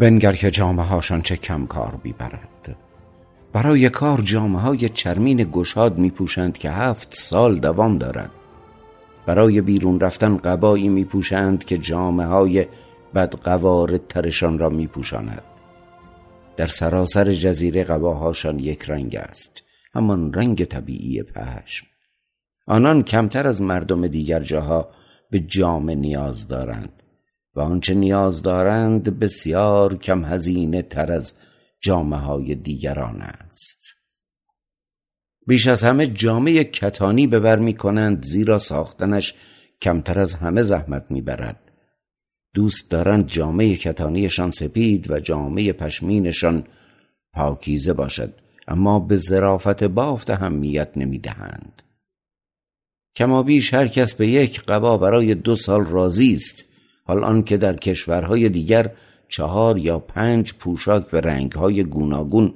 بنگر که جامه هاشان چه کم کار بیبرد برای کار جامه های چرمین گشاد می پوشند که هفت سال دوام دارد. برای بیرون رفتن قبایی می پوشند که جامه های بدقوارد ترشان را می پوشاند در سراسر جزیره قباهاشان یک رنگ است همان رنگ طبیعی پشم. آنان کمتر از مردم دیگر جاها به جامه نیاز دارند. و آنچه نیاز دارند بسیار کم هزینه تر از جامه های دیگران است. بیش از همه جامعه کتانی به بر می کنند زیرا ساختنش کمتر از همه زحمت می برد دوست دارند جامعه کتانیشان سپید و جامعه پشمینشان پاکیزه باشد اما به ظرافت بافت اهمیت نمی دهند کما بیش هر کس به یک قبا برای دو سال راضی است حال آنکه در کشورهای دیگر چهار یا پنج پوشاک به رنگهای گوناگون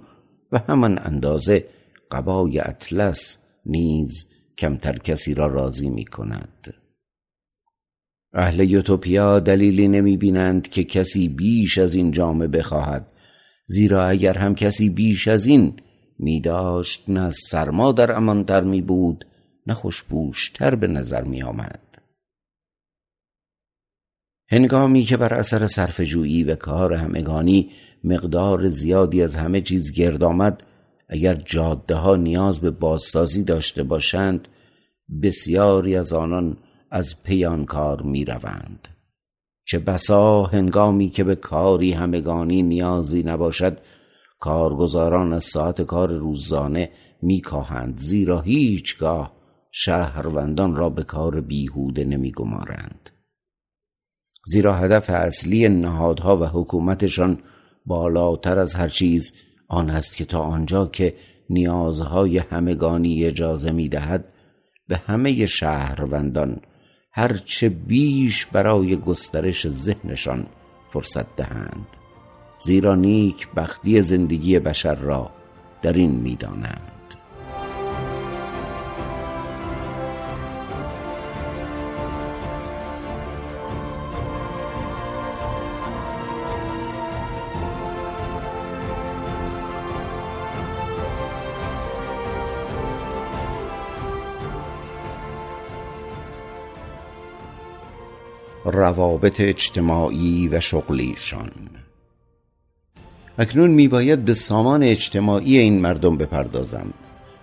و همان اندازه قبای اطلس نیز کمتر کسی را راضی می کند اهل یوتوپیا دلیلی نمی بینند که کسی بیش از این جامه بخواهد زیرا اگر هم کسی بیش از این می داشت نه سرما در امانتر می بود نه خوشبوشتر به نظر می آمد هنگامی که بر اثر صرفجویی و کار همگانی مقدار زیادی از همه چیز گرد آمد اگر جاده ها نیاز به بازسازی داشته باشند بسیاری از آنان از پیان کار می روند چه بسا هنگامی که به کاری همگانی نیازی نباشد کارگزاران از ساعت کار روزانه میکاهند زیرا هیچگاه شهروندان را به کار بیهوده نمیگمارند. زیرا هدف اصلی نهادها و حکومتشان بالاتر از هر چیز آن است که تا آنجا که نیازهای همگانی اجازه می‌دهد به همه شهروندان هرچه بیش برای گسترش ذهنشان فرصت دهند. زیرا نیک بختی زندگی بشر را در این می‌دانند. روابط اجتماعی و شغلیشان. اکنون میباید به سامان اجتماعی این مردم بپردازم.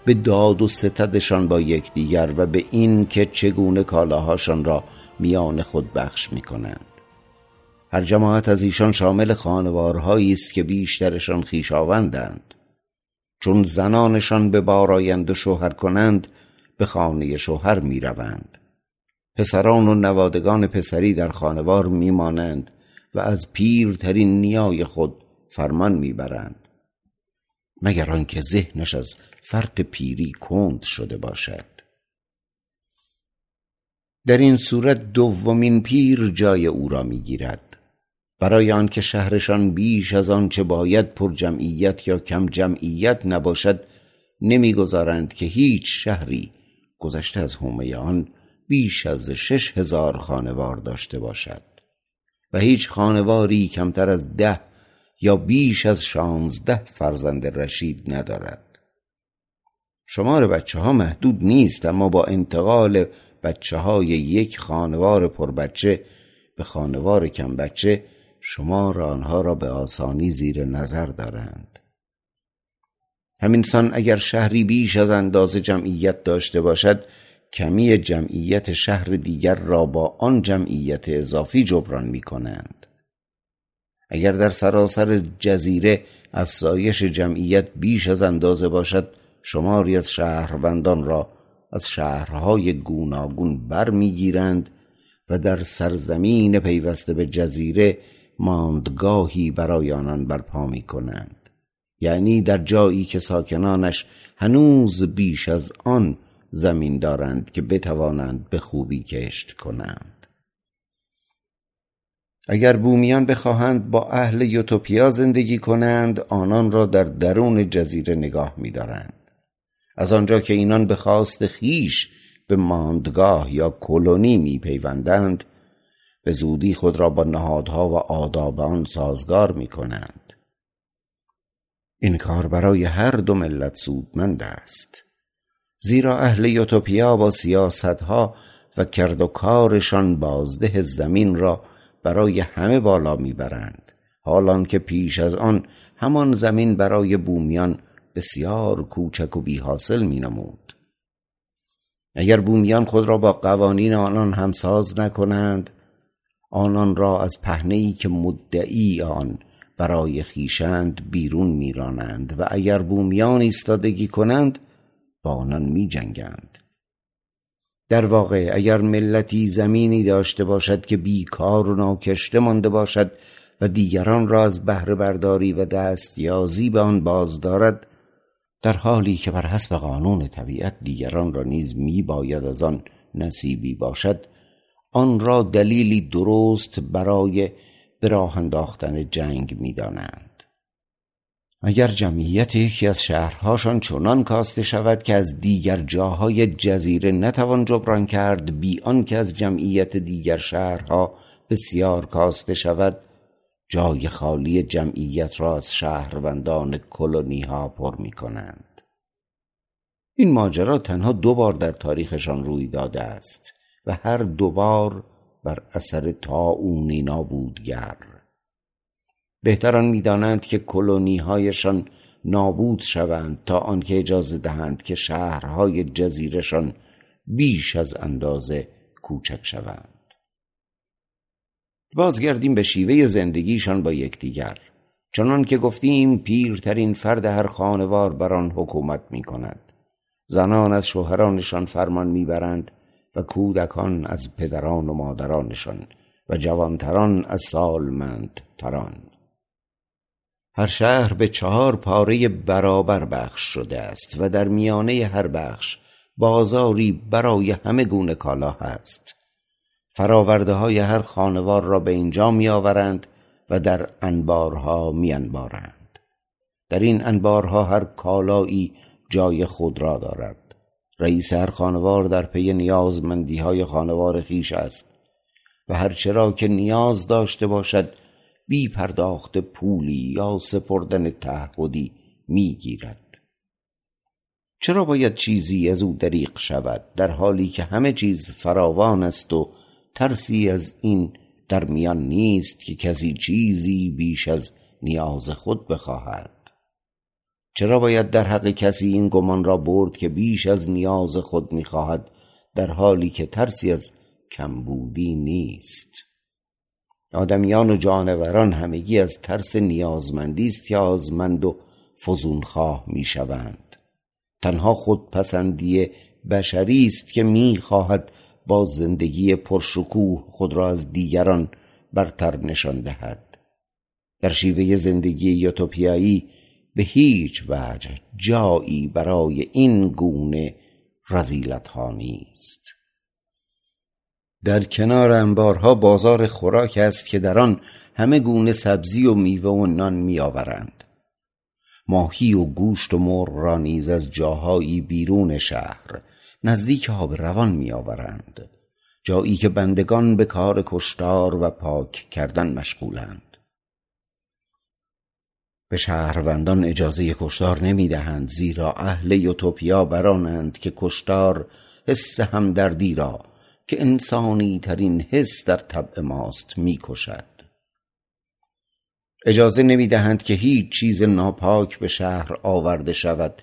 به داد و ستدشان با یکدیگر و به این که چگونه کالاهاشان را میان خود بخش می‌کنند. هر جماعت از ایشان شامل خانوارهایی است که بیشترشان خویشاوندند چون زنانشان به بارایند و شوهر کنند به خانه شوهر می‌روند. پسران و نوادگان پسری در خانوار میمانند و از پیرترین نیای خود فرمان می‌برند. مگر آنکه ذهنش از فرط پیری کند شده باشد. در این صورت دومین پیر جای او را می‌گیرد. برای آنکه شهرشان بیش از آنچه باید پر جمعیت یا کم جمعیت نباشد نمی‌گذارند که هیچ شهری گذشته از حومه آن بیش از شش هزار خانوار داشته باشد و هیچ خانواری کمتر از ده یا بیش از شانزده فرزند رشید ندارد. شمار بچه ها محدود نیست اما با انتقال بچه های یک خانوار پر بچه به خانوار کم بچه شمار آنها را به آسانی زیر نظر دارند. همینسان اگر شهری بیش از اندازه جمعیت داشته باشد کمی جمعیت شهر دیگر را با آن جمعیت اضافی جبران می کنند اگر در سراسر جزیره افزایش جمعیت بیش از اندازه باشد شماری از شهروندان را از شهرهای گوناگون برمیگیرند و در سرزمین پیوسته به جزیره ماندگاهی برای آنان برپا می کنند یعنی در جایی که ساکنانش هنوز بیش از آن زمین دارند که بتوانند به خوبی کشت کنند. اگر بومیان بخواهند با اهل یوتوپیا زندگی کنند آنان را در درون جزیره نگاه می‌دارند. از آنجا که اینان به خواست خیش به ماندگاه یا کلونی میپیوندند به زودی خود را با نهادها و آداب آن سازگار می کنند این کار برای هر دو ملت سودمند است. زیرا اهل یوتوپیا با سیاستها و کرد و کارشان بازده زمین را برای همه بالا می‌برند. حالان که پیش از آن همان زمین برای بومیان بسیار کوچک و بی حاصل می نمود اگر بومیان خود را با قوانین آنان همساز نکنند آنان را از پهنهای که مدعی آن برای خیشند بیرون میرانند و اگر بومیان ایستادگی کنند با آنان می جنگند در واقع اگر ملتی زمینی داشته باشد که بیکار و ناکشته مانده باشد و دیگران را از بهره برداری و دستیازی به آن باز دارد در حالی که بر حسب قانون طبیعت دیگران را نیز می باید از آن نصیبی باشد آن را دلیلی درست برای به انداختن جنگ می‌دانند. اگر جمعیت یکی از شهرهاشان چنان کاسته شود که از دیگر جاهای جزیره نتوان جبران کرد بی آنکه از جمعیت دیگر شهرها بسیار کاسته شود؟ جای خالی جمعیت را از شهروندان کلونی ها پر می کنند این ماجرا تنها دو بار در تاریخشان روی داده است و هر دوبار بر اثر طاعونی نابودگر بهتران می‌دانند که کلونی هایشان نابود شوند تا آنکه اجازه دهند که شهرهای جزیرشان بیش از اندازه کوچک شوند. بازگردیم به شیوه زندگیشان با یکدیگر. چنان که گفتیم پیرترین فرد هر خانوار بر آن حکومت می کند زنان از شوهرانشان فرمان می‌برند و کودکان از پدران و مادرانشان و جوانتران از سالمند تران هر شهر به چهار پاره برابر بخش شده است و در میانه هر بخش بازاری برای همه گونه کالا هست فراورده های هر خانوار را به اینجا می آورند و در انبارها می انبارند. در این انبارها هر کالایی جای خود را دارد رئیس هر خانوار در پی نیازمندی های خانوار خیش است و هرچرا که نیاز داشته باشد بی پرداخت پولی یا سپردن تعهدی می‌گیرد. چرا باید چیزی از او دریق شود در حالی که همه چیز فراوان است و ترسی از این در میان نیست که کسی چیزی بیش از نیاز خود بخواهد؟ چرا باید در حق کسی این گمان را برد که بیش از نیاز خود می‌خواهد در حالی که ترسی از کمبودی نیست؟ آدمیان و جانوران همگی از ترس نیازمندی است آزمند و فزونخواه می‌شوند. تنها خودپسندی بشری است که می‌خواهد با زندگی پرشکوه خود را از دیگران برتر نشان دهد. در شیوه زندگی یوتوپیایی به هیچ وجه جایی برای این گونه رزیلت ها نیست. در کنار انبارها بازار خوراک است که در آن همه گونه سبزی و میوه و نان میآورند. ماهی و گوشت و مرغ را نیز از جاهایی بیرون شهر نزدیک آب روان میآورند جایی که بندگان به کار کشتار و پاک کردن مشغولند. به شهروندان اجازه کشتار نمی‌دهند زیرا اهل یوتوپیا برانند که کشتار حس همدردی را که انسانی ترین حس در طبع ماست می‌کشد. اجازه نمی‌دهند که هیچ چیز ناپاک به شهر آورده شود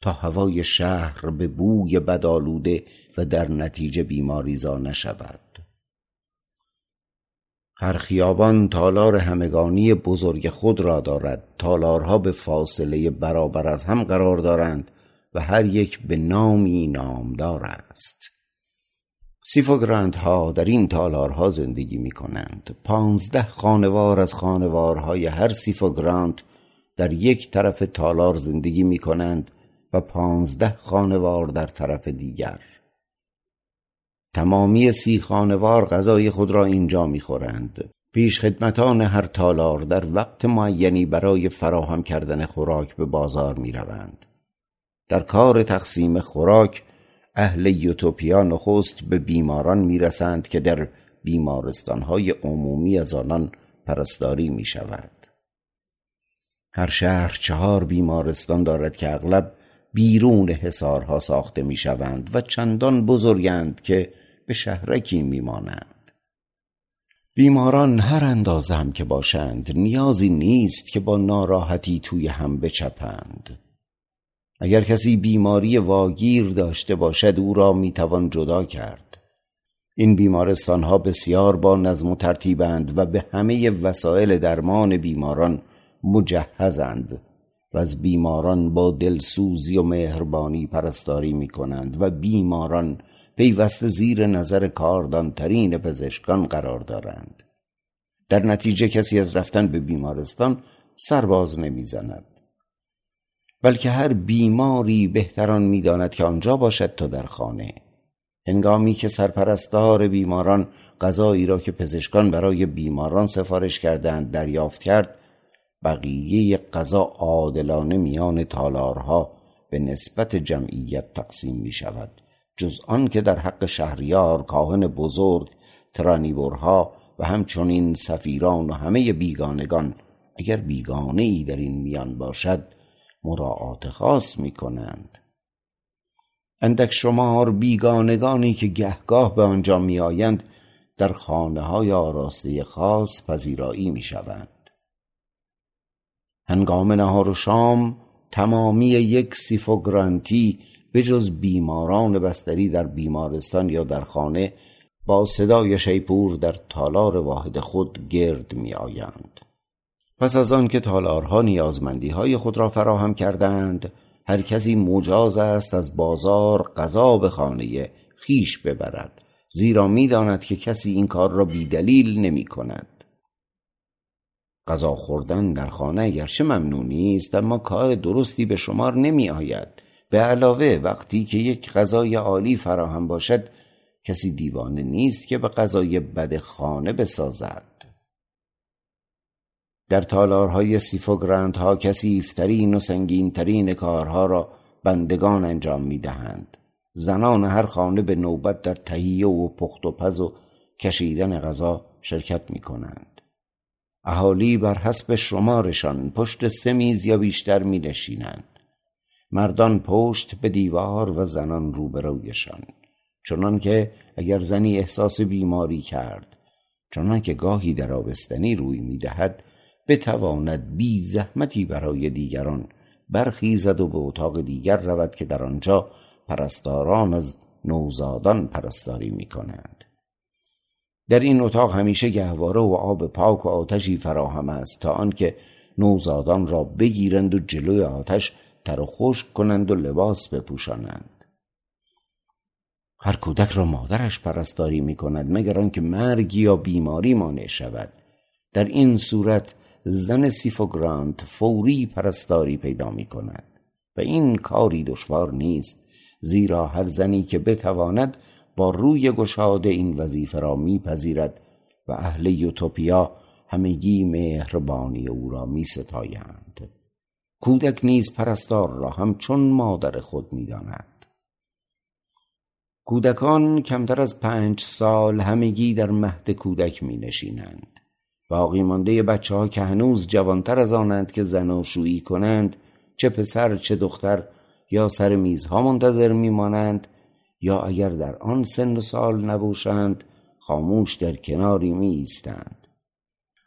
تا هوای شهر به بوی بدآلوده و در نتیجه بیماریزا نشود. هر خیابان تالار همگانی بزرگ خود را دارد. تالارها به فاصله برابر از هم قرار دارند و هر یک به نامی نامدار است. سیفوگرانت ها در این تالارها زندگی می کنند پانزده خانوار از خانوارهای هر سیفوگرانت در یک طرف تالار زندگی می کنند و پانزده خانوار در طرف دیگر. تمامی سی خانوار غذای خود را اینجا می‌خورند. پیش خدمتان هر تالار در وقت معینی برای فراهم کردن خوراک به بازار می روند. در کار تقسیم خوراک اهل یوتوپیا نخست به بیماران می‌رسند که در بیمارستانهای عمومی از آنان پرستاری می شود هر شهر چهار بیمارستان دارد که اغلب بیرون حصارها ساخته می شوند و چندان بزرگند که به شهرکی می مانند. بیماران هر اندازه هم که باشند نیازی نیست که با ناراحتی توی هم بچپند اگر کسی بیماری واگیر داشته باشد او را می‌توان جدا کرد. این بیمارستان ها بسیار با نظم و ترتیبند و به همه وسایل درمان بیماران مجهزند و از بیماران با دلسوزی و مهربانی پرستاری می کنند و بیماران پیوسته زیر نظر کاردانترین پزشکان قرار دارند. در نتیجه کسی از رفتن به بیمارستان سرباز نمی‌زند. بلکه هر بیماری بهتران می‌داند که آنجا باشد تا در خانه. هنگامی که سرپرستار بیماران غذایی را که پزشکان برای بیماران سفارش کردند دریافت کرد بقیه غذا عادلانه میان تالارها به نسبت جمعیت تقسیم می شود جز آن که در حق شهریار کاهن بزرگ ترانیبرها و همچنین سفیران و همه بیگانگان اگر بیگانه ای در این میان باشد مراعات خاص می کنند اندک شمار بیگانگانی که گهگاه به آنجا می آیند در خانه های آراسته خاص پذیرایی می شوند هنگام نهار و شام تمامی یک سیفوگرانتی به جز بیماران بستری در بیمارستان یا در خانه با صدای شیپور در تالار واحد خود گرد می آیند. پس از آن که تالارها نیازمندی های خود را فراهم کردند هر کسی مجاز است از بازار غذا به خانه خیش ببرد زیرا می‌داند که کسی این کار را بیدلیل نمی کند غذا خوردن در خانه اگرچه ممنونی است اما کار درستی به شمار نمی آید به علاوه وقتی که یک غذای عالی فراهم باشد کسی دیوانه نیست که به غذای بد خانه بسازد. در تالارهای سیفوگرند ها کسیفترین و سنگینترین کارها را بندگان انجام می دهند زنان هر خانه به نوبت در تهیه و پخت و پز و کشیدن غذا شرکت می کنند اهالی بر حسب شمارشان پشت سه میز یا بیشتر می نشینند مردان پشت به دیوار و زنان روبرویشان. چنان که اگر زنی احساس بیماری کرد چنان که گاهی در آبستنی روی می‌دهد بتواند بی زحمتی برای دیگران برخیزد و به اتاق دیگر رود که در آنجا پرستاران از نوزادان پرستاری می کنند در این اتاق همیشه گهواره و آب پاک و آتشی فراهم است تا آنکه نوزادان را بگیرند و جلوی آتش تر و خشک کنند و لباس بپوشانند. هر کودک را مادرش پرستاری می کند مگر آنکه مرگی یا بیماری مانع شود. در این صورت زن سیفوگرانت فوری پرستاری پیدا می کند و این کاری دشوار نیست زیرا هر زنی که بتواند با روی گشاده این وظیفه را میپذیرد و اهل یوتوپیا همگی مهربانی او را می ستایند کودک نیز پرستار را همچون مادر خود می‌داند. کودکان کمتر از پنج سال همگی در مهد کودک می نشینند باقی مانده بچه ها که هنوز جوانتر از آنند که زناشویی کنند چه پسر چه دختر یا سر میزها منتظر میمانند یا اگر در آن سن و سال نباشند خاموش در کناری می ایستند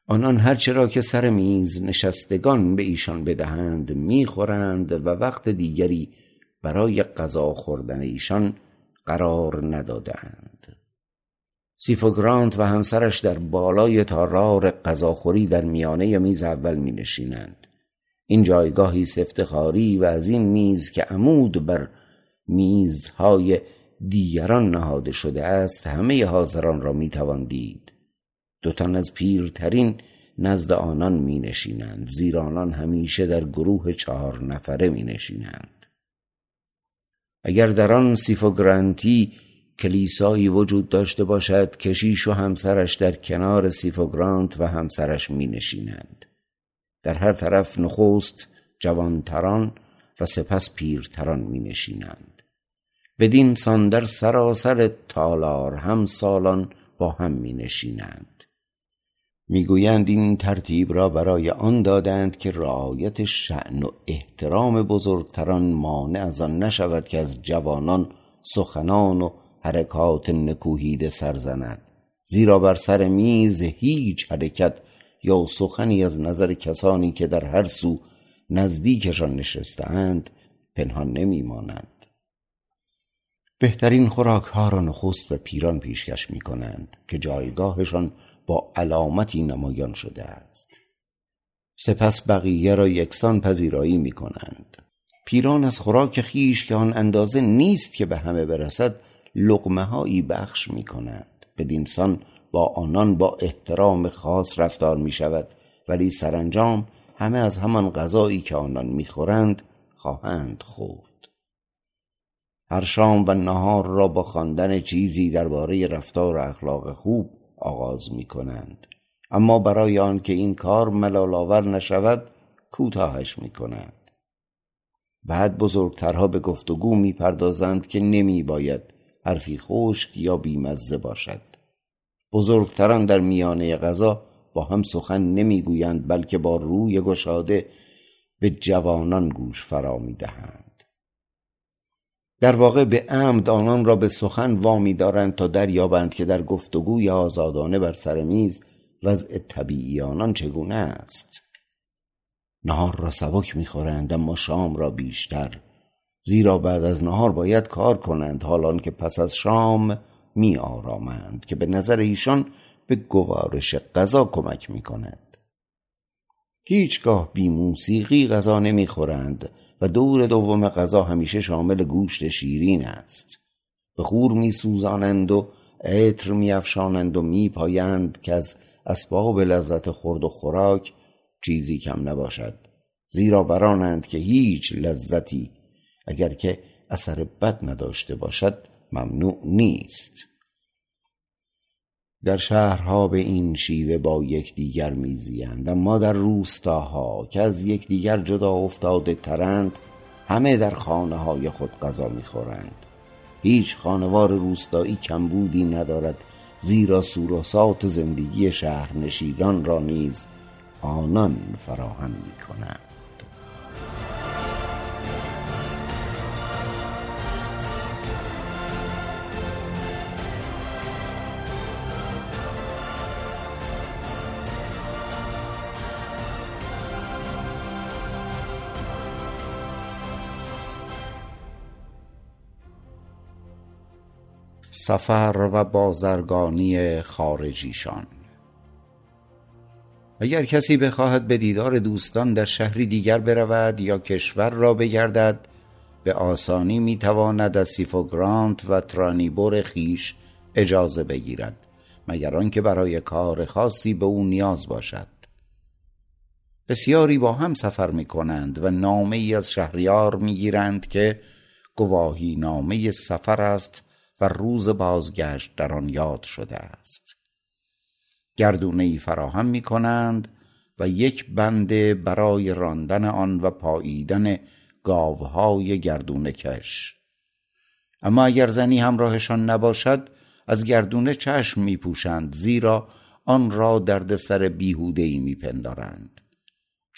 آنان هرچه را که سر میز نشستگان به ایشان بدهند می‌خورند و وقت دیگری برای غذا خوردن ایشان قرار ندادند سیفوگرانت و همسرش در بالای تارار غذاخوری در میانه میز اول می نشینند این جایگاهی سفتخاری و از این میز که عمود بر میزهای دیگران نهاده شده است همه حاضران را می‌توان دید. دو تن از پیرترین نزد آنان می نشینند زیرا آنان همیشه در گروه چهار نفره می نشینند اگر در آن سیفوگرانتی کلیسایی وجود داشته باشد کشیش و همسرش در کنار سیفوگرانت و همسرش می نشینند در هر طرف نخست جوانتران و سپس پیرتران می نشینند بدین سان در سراسر تالار هم سالان با هم می نشینند می‌گویند این ترتیب را برای آن دادند که رعایت شأن و احترام بزرگتران مانع از آن نشود که از جوانان سخنان و حرکات نکوهیده سرزند زیرا بر سر میز هیچ حرکت یا سخنی از نظر کسانی که در هر سو نزدیکشان نشستهاند پنهان نمیمانند. بهترین خوراک ها را نخست به پیران پیشکش می کنند که جایگاهشان با علامتی نمایان شده است. سپس بقیه را یکسان پذیرایی می کنند پیران از خوراک خیش که آن اندازه نیست که به همه برسد لقمه هایی بخش می کنند با آنان با احترام خاص رفتار می شود ولی سرانجام همه از همان غذایی که آنان می‌خورند خواهند خورد. هر شام و نهار را با خواندن چیزی درباره رفتار و اخلاق خوب آغاز می کنند اما برای آنکه این کار ملالآور نشود کوتاهش می کنند بعد بزرگترها به گفتگو می پردازند که نمی باید حرفی خشک یا بیمزه باشد. بزرگتران در میانه غذا با هم سخن نمی‌گویند بلکه با روی گشاده به جوانان گوش فرا می‌دهند. در واقع به عمد آنان را به سخن وامی دارند تا دریابند که در گفتگوی آزادانه بر سر میز وضع طبیعی آنان چگونه است. نهار را سبک می‌خورند اما شام را بیشتر زیرا بعد از نهار باید کار کنند حالان که پس از شام می آرامند که به نظر ایشان به گوارش غذا کمک می کند هیچگاه بی موسیقی غذا نمی خورند و دور دوم غذا همیشه شامل گوشت شیرین است. به خور می سوزانند و عطر می افشانند و می پایند که از اسباب لذت خورد و خوراک چیزی کم نباشد. زیرا برانند که هیچ لذتی اگر که اثر بد نداشته باشد ممنوع نیست. در شهرها به این شیوه با یکدیگر میزیند اما در روستاها که از یکدیگر جدا افتاده ترند همه در خانه های خود غذا می‌خورند. هیچ خانوار روستایی کمبودی ندارد زیرا سوراسات زندگی شهرنشینان را نیز آنان فراهم می‌کنند. سفر و بازرگانی خارجیشان. اگر کسی بخواهد به دیدار دوستان در شهری دیگر برود یا کشور را بگردد به آسانی می‌تواند از سیفوگرانت و ترانیبور خیش اجازه بگیرد مگر آنکه برای کار خاصی به او نیاز باشد. بسیاری با هم سفر می کنند و نامه ای از شهریار می گیرند که گواهی نامه سفر است و روز بازگشت در آن یاد شده است. گردونه ای فراهم می کنند و یک بنده برای راندن آن و پاییدن گاوهای گردونه کش. اما اگر زنی همراهشان نباشد از گردونه چشم می پوشند زیرا آن را درد سر بیهوده ای می پندارند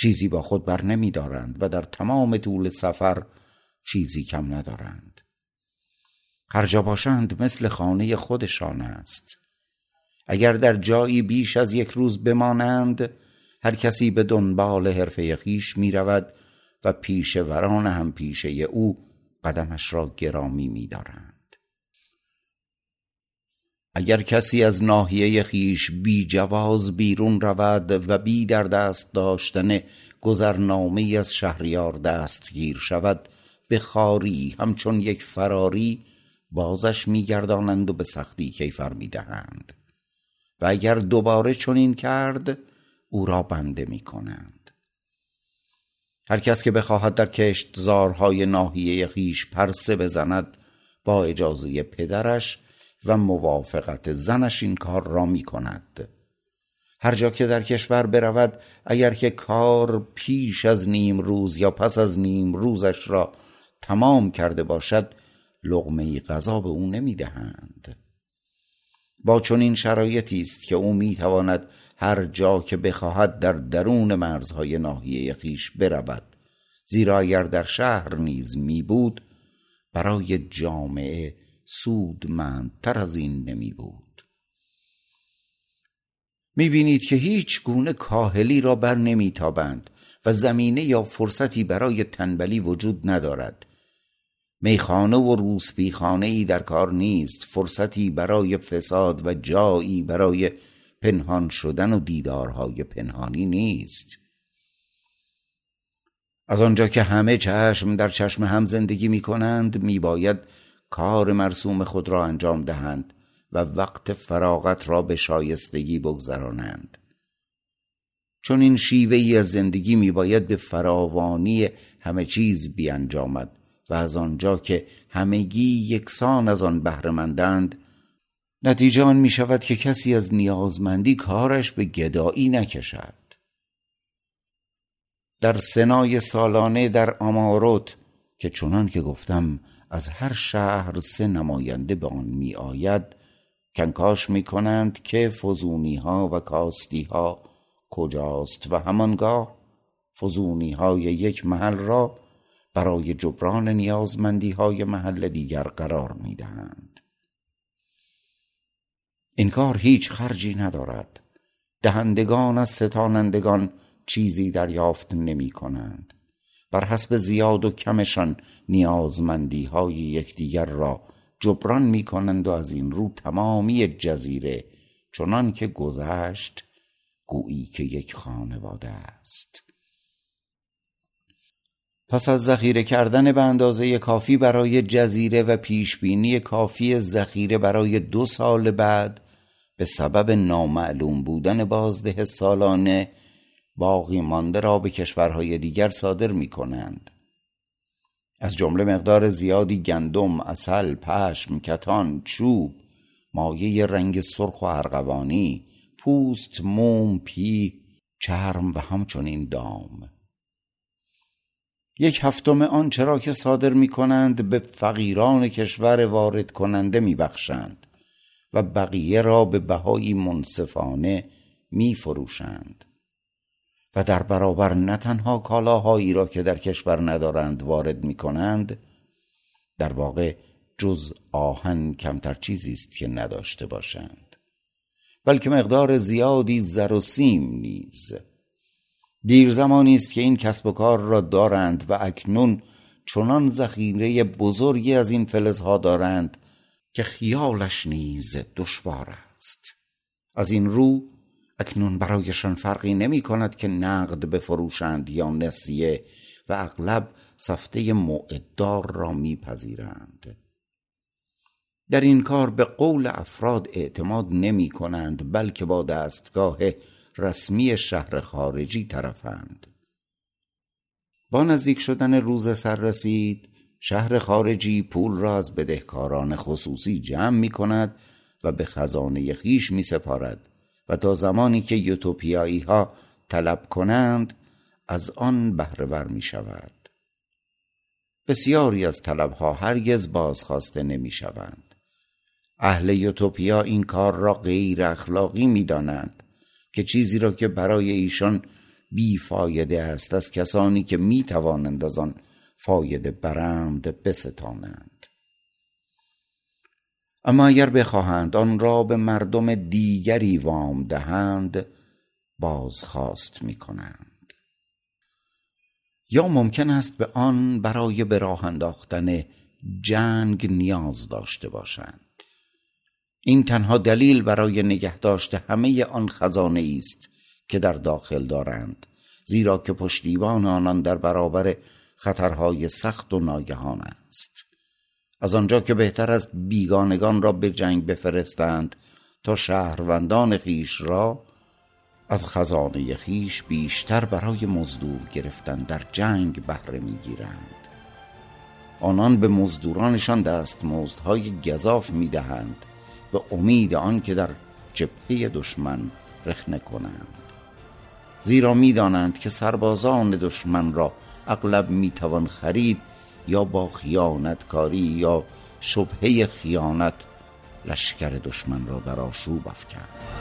چیزی با خود بر نمی دارند و در تمام طول سفر چیزی کم ندارند. هر جا باشند مثل خانه خودشان است اگر در جایی بیش از یک روز بمانند هر کسی به دنبال حرفه خیش می رود و پیشوران هم پیشه او قدمش را گرامی می دارند. اگر کسی از ناحیه خیش بی جواز بیرون رود و بی در دست داشتن گذرنامه از شهریار دستگیر شود به خاری همچون یک فراری بازش میگردانند و به سختی کیفر می‌دهند. و اگر دوباره چنین کرد او را بنده می‌کنند. هر کس که بخواهد در کشتزارهای ناحیه خیش پرسه بزند با اجازه پدرش و موافقت زنش این کار را می کند هر جا که در کشور برود اگر که کار پیش از نیم روز یا پس از نیم روزش را تمام کرده باشد لغمه غذا به او نمی‌دهند. با چنین شرایطی است که او می‌تواند هر جا که بخواهد در درون مرزهای ناحیه خیش برود زیرا اگر در شهر نیز می بود برای جامعه سودمندتر از این نمی بود می بینید که هیچ گونه کاهلی را بر نمی تابند و زمینه یا فرصتی برای تنبلی وجود ندارد. میخانه و روسپیخانه ای در کار نیست فرصتی برای فساد و جایی برای پنهان شدن و دیدارهای پنهانی نیست. از آنجا که همه چشم در چشم هم زندگی می کنند می باید کار مرسوم خود را انجام دهند و وقت فراغت را به شایستگی بگذرانند. چون این شیوه ای از زندگی می باید به فراوانی همه چیز بیانجامد. و از آنجا که همگی یکسان از آن بهرهمندند نتیجه آن می شود که کسی از نیازمندی کارش به گدایی نکشد. در سنای سالانه در آماروت که چنان که گفتم از هر شهر سه نماینده به آن می آید کنکاش می کنند که فزونی ها و کاستی ها کجاست و همانگاه فزونی های یک محل را برای جبران نیازمندی های محل دیگر قرار می دهند. این کار هیچ خرجی ندارد. دهندگان از ستانندگان چیزی دریافت نمی کنند بر حسب زیاد و کمشان نیازمندی های یکدیگر را جبران می کنند و از این رو تمامی جزیره چنان که گذشت گویی که یک خانواده است. پس از ذخیره کردن به اندازه کافی برای جزیره و پیشبینی کافی ذخیره برای دو سال بعد به سبب نامعلوم بودن بازده سالانه باقی مانده را به کشورهای دیگر صادر می کنند. از جمله مقدار زیادی گندم، اصل، پشم، کتان، چوب، مایه رنگ سرخ و ارغوانی، پوست، موم، پی، چرم و همچنین دام. یک هفتم آن چرا که صادر می کنند به فقیران کشور وارد کننده می بخشند و بقیه را به بهایی منصفانه می فروشند. و در برابر نه تنها کالاهایی را که در کشور ندارند وارد می کنند در واقع جز آهن کمتر چیزی است که نداشته باشند بلکه مقدار زیادی زر و سیم نیز دیر زمانی است که این کسب و کار را دارند و اکنون چنان ذخیره بزرگی از این فلزها دارند که خیالش نیز دشوار است. از این رو اکنون برایشان فرقی نمی کند که نقد بفروشند یا نسیه و اغلب سفته معدار را میپذیرند در این کار به قول افراد اعتماد نمی کنند بلکه با دستگاه رسمی شهر خارجی طرفند. با نزدیک شدن روز سر رسید شهر خارجی پول را از بدهکاران خصوصی جمع می کند و به خزانه خیش می سپارد و تا زمانی که یوتوپیایی ها طلب کنند از آن بهرهور می شود. بسیاری از طلب ها هرگز بازخواسته نمی شوند. اهل یوتوپیا این کار را غیر اخلاقی می دانند. که چیزی را که برای ایشان بیفایده است از کسانی که می توانند از آن فایده برند بستانند. اما اگر بخواهند آن را به مردم دیگری وام دهند بازخواست می کنند. یا ممکن است به آن برای به راه انداختن جنگ نیاز داشته باشند. این تنها دلیل برای نگه داشته همه آن خزانه است که در داخل دارند زیرا که پشتیبان آنان در برابر خطرهای سخت و ناگهان است. از آنجا که بهتر از بیگانگان را به جنگ بفرستند تا شهروندان خیش را از خزانه خیش بیشتر برای مزدور گرفتن در جنگ بهره می‌گیرند. آنان به مزدورانشان دستمزدهای گذاف می‌دهند. به امید آنکه در جبهه دشمن رخنه کنند. زیرا می‌دانند که سربازان دشمن را اغلب می‌توان خرید یا با خیانتکاری یا شبهه خیانت لشکر دشمن را در آشوب افکند.